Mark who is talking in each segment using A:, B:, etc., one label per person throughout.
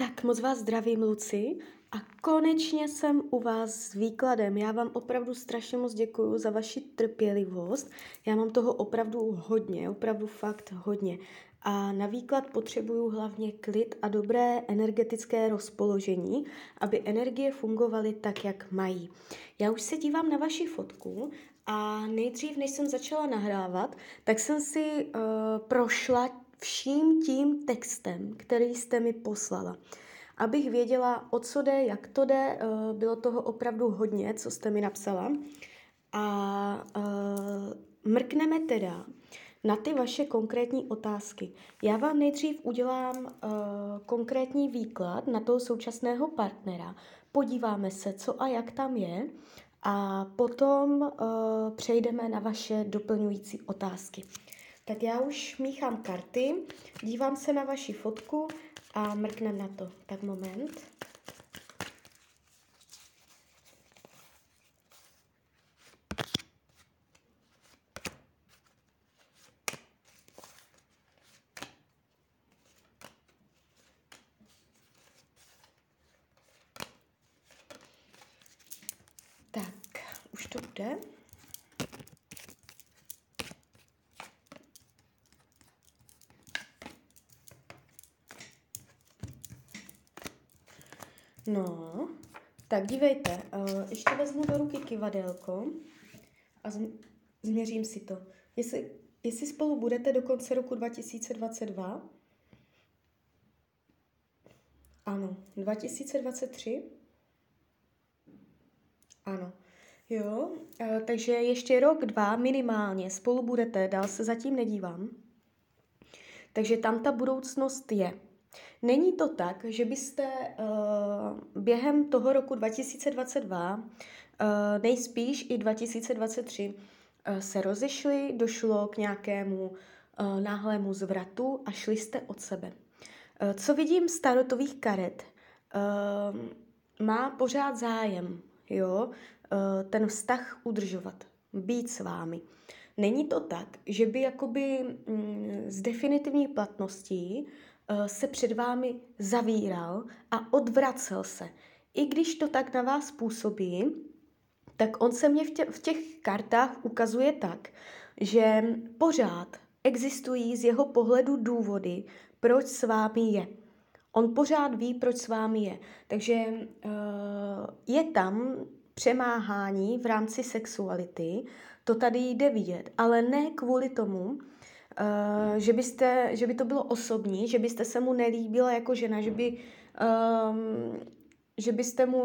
A: Tak moc vás zdravím, Luci. A konečně jsem u vás s výkladem. Já vám opravdu strašně moc děkuju za vaši trpělivost. Já mám toho opravdu hodně, opravdu fakt hodně. A na výklad potřebuju hlavně klid a dobré energetické rozpoložení, aby energie fungovaly tak, jak mají. Já už se dívám na vaši fotku a nejdřív, než jsem začala nahrávat, tak jsem si uh, prošla vším tím textem, který jste mi poslala. Abych věděla, o co jde, jak to jde, eh, bylo toho opravdu hodně, co jste mi napsala. A uh, mrkneme teda na ty vaše konkrétní otázky. Já vám nejdřív udělám uh, konkrétní výklad na toho současného partnera. Podíváme se, co a jak tam je a potom uh, přejdeme na vaše doplňující otázky. Tak já už míchám karty, dívám se na vaši fotku a mrknem na to. Tak moment. Tak, už to bude. No, tak dívejte, uh, ještě vezmu do ruky kivadelko a změřím si to. Jestli, jestli spolu budete do konce roku 2022? Ano. 2023? Ano. Jo, uh, takže ještě rok, dva minimálně spolu budete, dál se zatím nedívám. Takže tam ta budoucnost je. Není to tak, že byste uh, během toho roku 2022, uh, eh, nejspíš i 2023, uh, eh, se rozešli, došlo k nějakému uh, náhlému zvratu a šli jste od sebe. Uh, co vidím z tarotových karet, uh, má pořád zájem, jo, uh, ten vztah udržovat, být s vámi. Není to tak, že by jakoby mm, z definitivní platností se před vámi zavíral a odvracel se. I když to tak na vás působí, tak on se mě v, tě, v těch kartách ukazuje tak, že pořád existují z jeho pohledu důvody, proč s vámi je. On pořád ví, proč s vámi je. Takže uh, je tam přemáhání v rámci sexuality, to tady jde vidět, ale ne kvůli tomu, Uh, že, byste, že by to bylo osobní, že byste se mu nelíbila jako žena, že by, um, že byste mu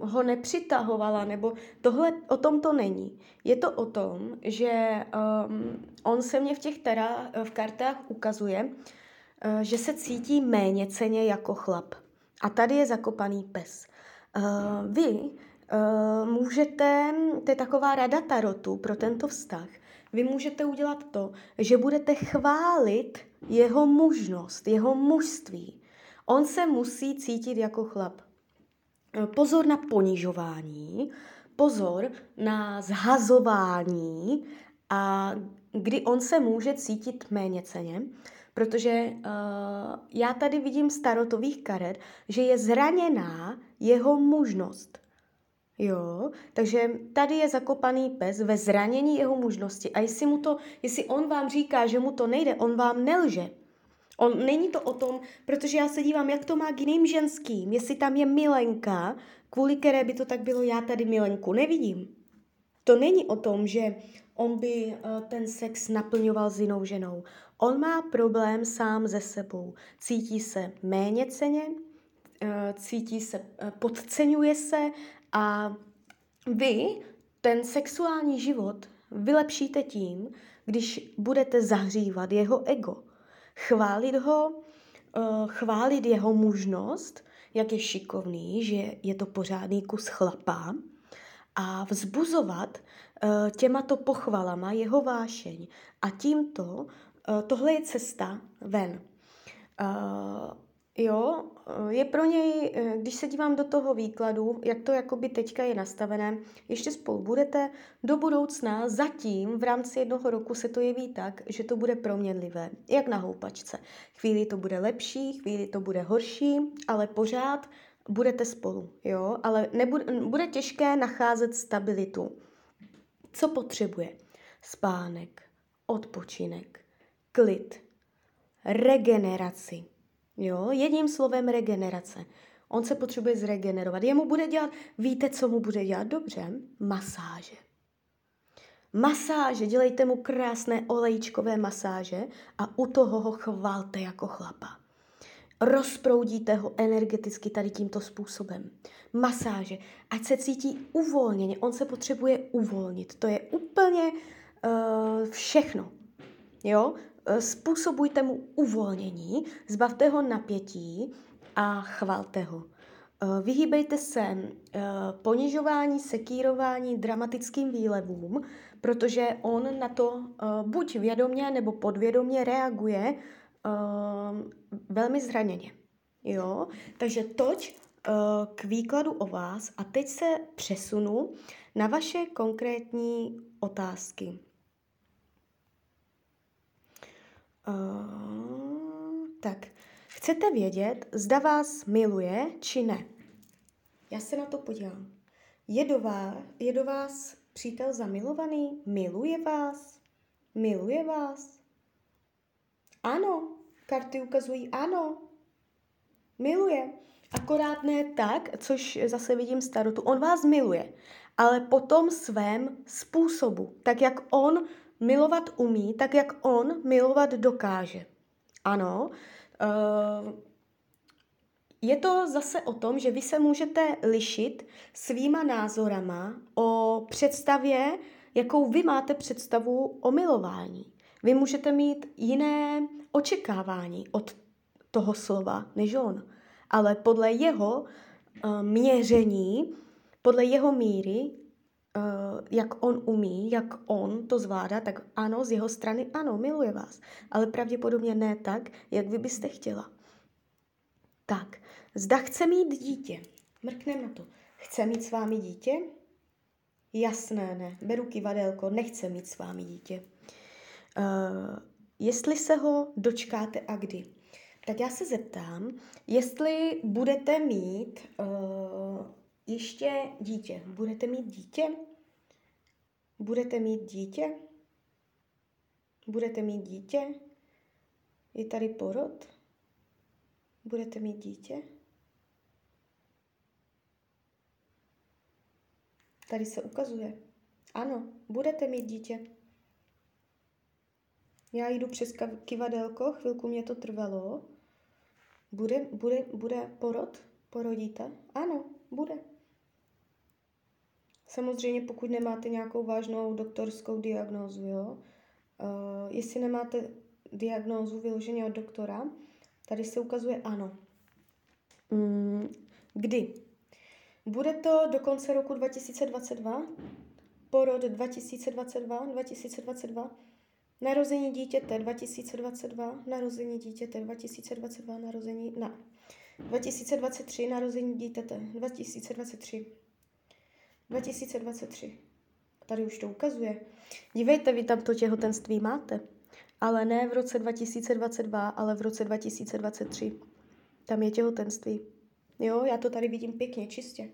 A: ho nepřitahovala, nebo tohle o tom to není. Je to o tom, že um, on se mě v těch tera, v kartách ukazuje, uh, že se cítí méně ceně jako chlap. A tady je zakopaný pes. Uh, vy uh, můžete, to je taková rada tarotu pro tento vztah, vy můžete udělat to, že budete chválit jeho mužnost, jeho mužství. On se musí cítit jako chlap. Pozor na ponižování, pozor na zhazování a kdy on se může cítit méně ceně, protože uh, já tady vidím starotových karet, že je zraněná jeho mužnost. Jo, takže tady je zakopaný pes ve zranění jeho mužnosti. A jestli, mu to, jestli on vám říká, že mu to nejde, on vám nelže. On, není to o tom, protože já se dívám, jak to má k jiným ženským, jestli tam je milenka, kvůli které by to tak bylo, já tady milenku nevidím. To není o tom, že on by uh, ten sex naplňoval s jinou ženou. On má problém sám ze sebou. Cítí se méně ceně, uh, cítí se, uh, podceňuje se a vy ten sexuální život vylepšíte tím, když budete zahřívat jeho ego. Chválit ho, eh, chválit jeho mužnost, jak je šikovný, že je to pořádný kus chlapa a vzbuzovat eh, těmato pochvalama jeho vášeň. A tímto, eh, tohle je cesta ven. Jo, je pro něj, eh, když se dívám do toho výkladu, jak to jakoby teďka je nastavené, ještě spolu budete, do budoucna zatím v rámci jednoho roku se to jeví tak, že to bude proměnlivé, jak na houpačce. Chvíli to bude lepší, chvíli to bude horší, ale pořád budete spolu, jo, ale nebude, bude těžké nacházet stabilitu. Co potřebuje? Spánek, odpočinek, klid, regeneraci, Jo, jedním slovem regenerace. On se potřebuje zregenerovat. Jemu bude dělat, víte, co mu bude dělat dobře? Masáže. Masáže, dělejte mu krásné olejčkové masáže a u toho ho chvalte jako chlapa. Rozproudíte ho energeticky tady tímto způsobem. Masáže, ať se cítí uvolněně. On se potřebuje uvolnit. To je úplně uh, všechno. Jo? Eh, způsobujte mu uvolnění, zbavte ho napětí a chvalte ho. Eh, vyhýbejte se eh, ponižování, sekírování, dramatickým výlevům, protože on na to buď vědomě nebo podvědomě reaguje velmi zraněně. Jo? Takže toť k výkladu o vás a teď se přesunu na vaše konkrétní otázky. Uh, tak, chcete vědět, zda vás miluje či ne? Já se na to podívám. Je do vás, je do vás přítel zamilovaný? Miluje vás? Miluje vás? Ano, karty ukazují ano. Miluje. Akorát ne tak, což zase vidím starotu. On vás miluje, ale po tom svém způsobu, tak jak on milovat umí, tak jak on milovat dokáže. Ano, uh, je to zase o tom, že vy se můžete lišit svýma názorama o představě, jakou vy máte představu o milování. Vy můžete mít jiné očekávání od toho slova než on. Ale podle jeho uh, měření, podle jeho míry, jak on umí, jak on to zvládá, tak ano, z jeho strany ano, miluje vás. Ale pravděpodobně ne tak, jak vy byste chtěla. Tak, zda chce mít dítě. Mrknem na to. Chce mít s vámi dítě? Jasné, ne. Beru kivadelko, nechce mít s vámi dítě. Uh, jestli se ho dočkáte a kdy? Tak já se zeptám, jestli budete mít uh, ještě dítě. Budete mít dítě? Budete mít dítě? Budete mít dítě? Je tady porod? Budete mít dítě? Tady se ukazuje. Ano, budete mít dítě. Já jdu přes kivadelko, chvilku mě to trvalo. Bude, bude, bude porod? Porodíte? Ano, bude. Samozřejmě, pokud nemáte nějakou vážnou doktorskou diagnózu, jo. Uh, jestli nemáte diagnózu vyloženě od doktora, tady se ukazuje ano. Mm, kdy? Bude to do konce roku 2022? Porod 2022? 2022? Narození dítěte 2022, narození dítěte 2022, narození, na 2023, narození dítěte 2023. 2023. Tady už to ukazuje. Dívejte, vy tam to těhotenství máte. Ale ne v roce 2022, ale v roce 2023. Tam je těhotenství. Jo, já to tady vidím pěkně, čistě.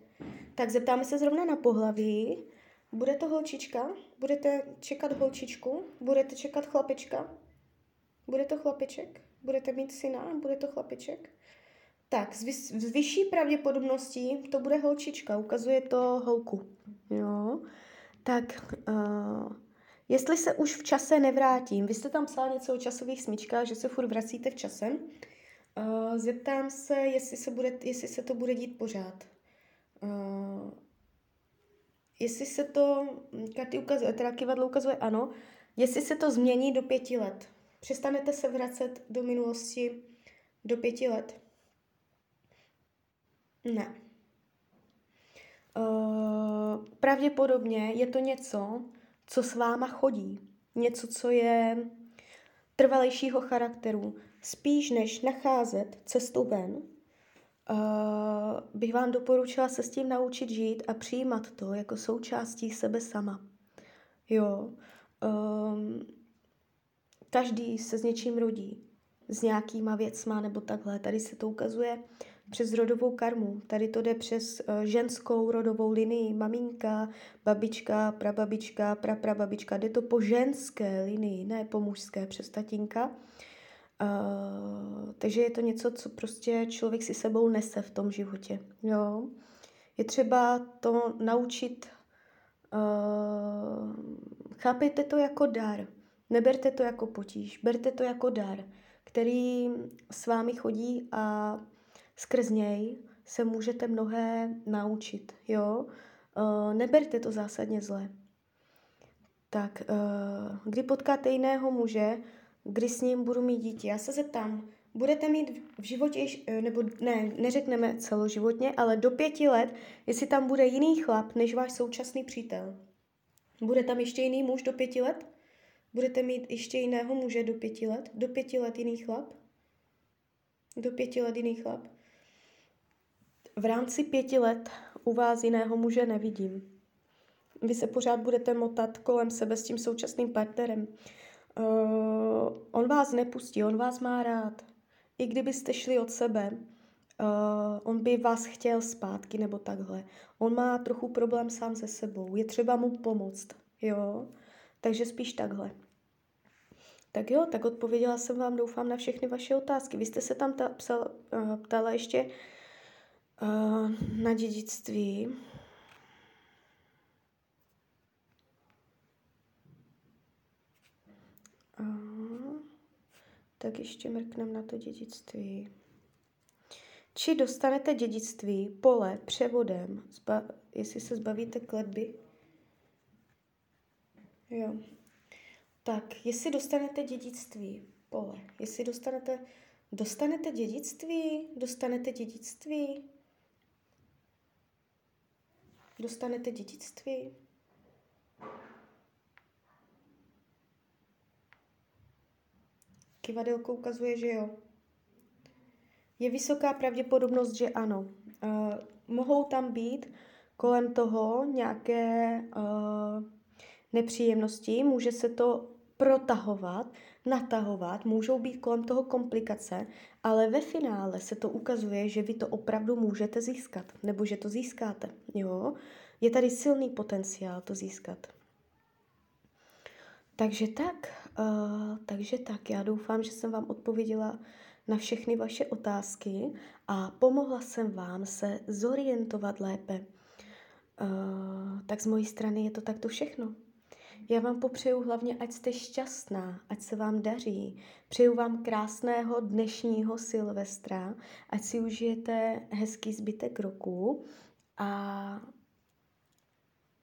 A: Tak zeptáme se zrovna na pohlaví. Bude to holčička? Budete čekat holčičku? Budete čekat chlapečka? Bude to chlapeček? Budete mít syna? Bude to chlapeček? Tak, z, vys- vyšší pravděpodobností to bude holčička, ukazuje to holku. Jo, tak uh, jestli se už v čase nevrátím, vy jste tam psal něco o časových smyčkách, že se furt vracíte v čase, uh, zeptám se, jestli se, bude, jestli se to bude dít pořád. Uh, jestli se to, karty ukazuje, teda kivadlo ukazuje ano, jestli se to změní do pěti let. Přestanete se vracet do minulosti do pěti let. Ne. Uh, pravděpodobně je to něco, co s váma chodí. Něco, co je trvalejšího charakteru. spíš než nacházet cestu ven, uh, bych vám doporučila se s tím naučit žít a přijímat to jako součástí sebe sama. Jo, um, každý se s něčím rodí, s nějakýma věcma nebo takhle. Tady se to ukazuje přes rodovou karmu. Tady to jde přes uh, ženskou rodovou linii, maminka, babička, prababička, praprababička. Jde to po ženské linii, ne po mužské, přes tatínka. Uh, takže je to něco, co prostě člověk si sebou nese v tom životě. Jo? Je třeba to naučit, uh, chápejte to jako dar, neberte to jako potíž, berte to jako dar, který s vámi chodí a skrz něj se můžete mnohé naučit, jo. Uh, neberte to zásadně zle. Tak, uh, kdy potkáte jiného muže, kdy s ním budu mít dítě, já se zeptám, budete mít v životě, eh, nebo ne, neřekneme celoživotně, ale do pěti let, jestli tam bude jiný chlap, než váš současný přítel. Bude tam ještě jiný muž do pěti let? Budete mít ještě jiného muže do pěti let? Do pěti let jiný chlap? Do pěti let jiný chlap? V rámci pěti let u vás jiného muže nevidím. Vy se pořád budete motat kolem sebe s tím současným partnerem. Uh, on vás nepustí, on vás má rád. I kdybyste šli od sebe, uh, on by vás chtěl zpátky nebo takhle. On má trochu problém sám se sebou, je třeba mu pomoct, jo? Takže spíš takhle. Tak jo, tak odpověděla jsem vám, doufám, na všechny vaše otázky. Vy jste se tam ta, psal, uh, ptala ještě na dědictví. Uh, tak ještě mrknem na to dědictví. Či dostanete dědictví, pole, převodem, zba- jestli se zbavíte kletby? Jo. Tak, jestli dostanete dědictví, pole, jestli dostanete, dostanete dědictví, dostanete dědictví, dostanete dědictví. Kivadelko ukazuje, že jo. Je vysoká pravděpodobnost, že ano. Uh, mohou tam být kolem toho nějaké uh, nepříjemnosti, může se to protahovat, natahovat, můžou být kolem toho komplikace, ale ve finále se to ukazuje, že vy to opravdu můžete získat, nebo že to získáte. Jo? Je tady silný potenciál to získat. Takže tak, uh, takže tak, já doufám, že jsem vám odpověděla na všechny vaše otázky a pomohla jsem vám se zorientovat lépe. Uh, tak z mojí strany je to takto všechno. Já vám popřeju hlavně, ať jste šťastná, ať se vám daří. Přeju vám krásného dnešního Silvestra, ať si užijete hezký zbytek roku a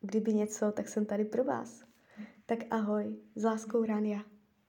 A: kdyby něco, tak jsem tady pro vás. Tak ahoj, s láskou Rania.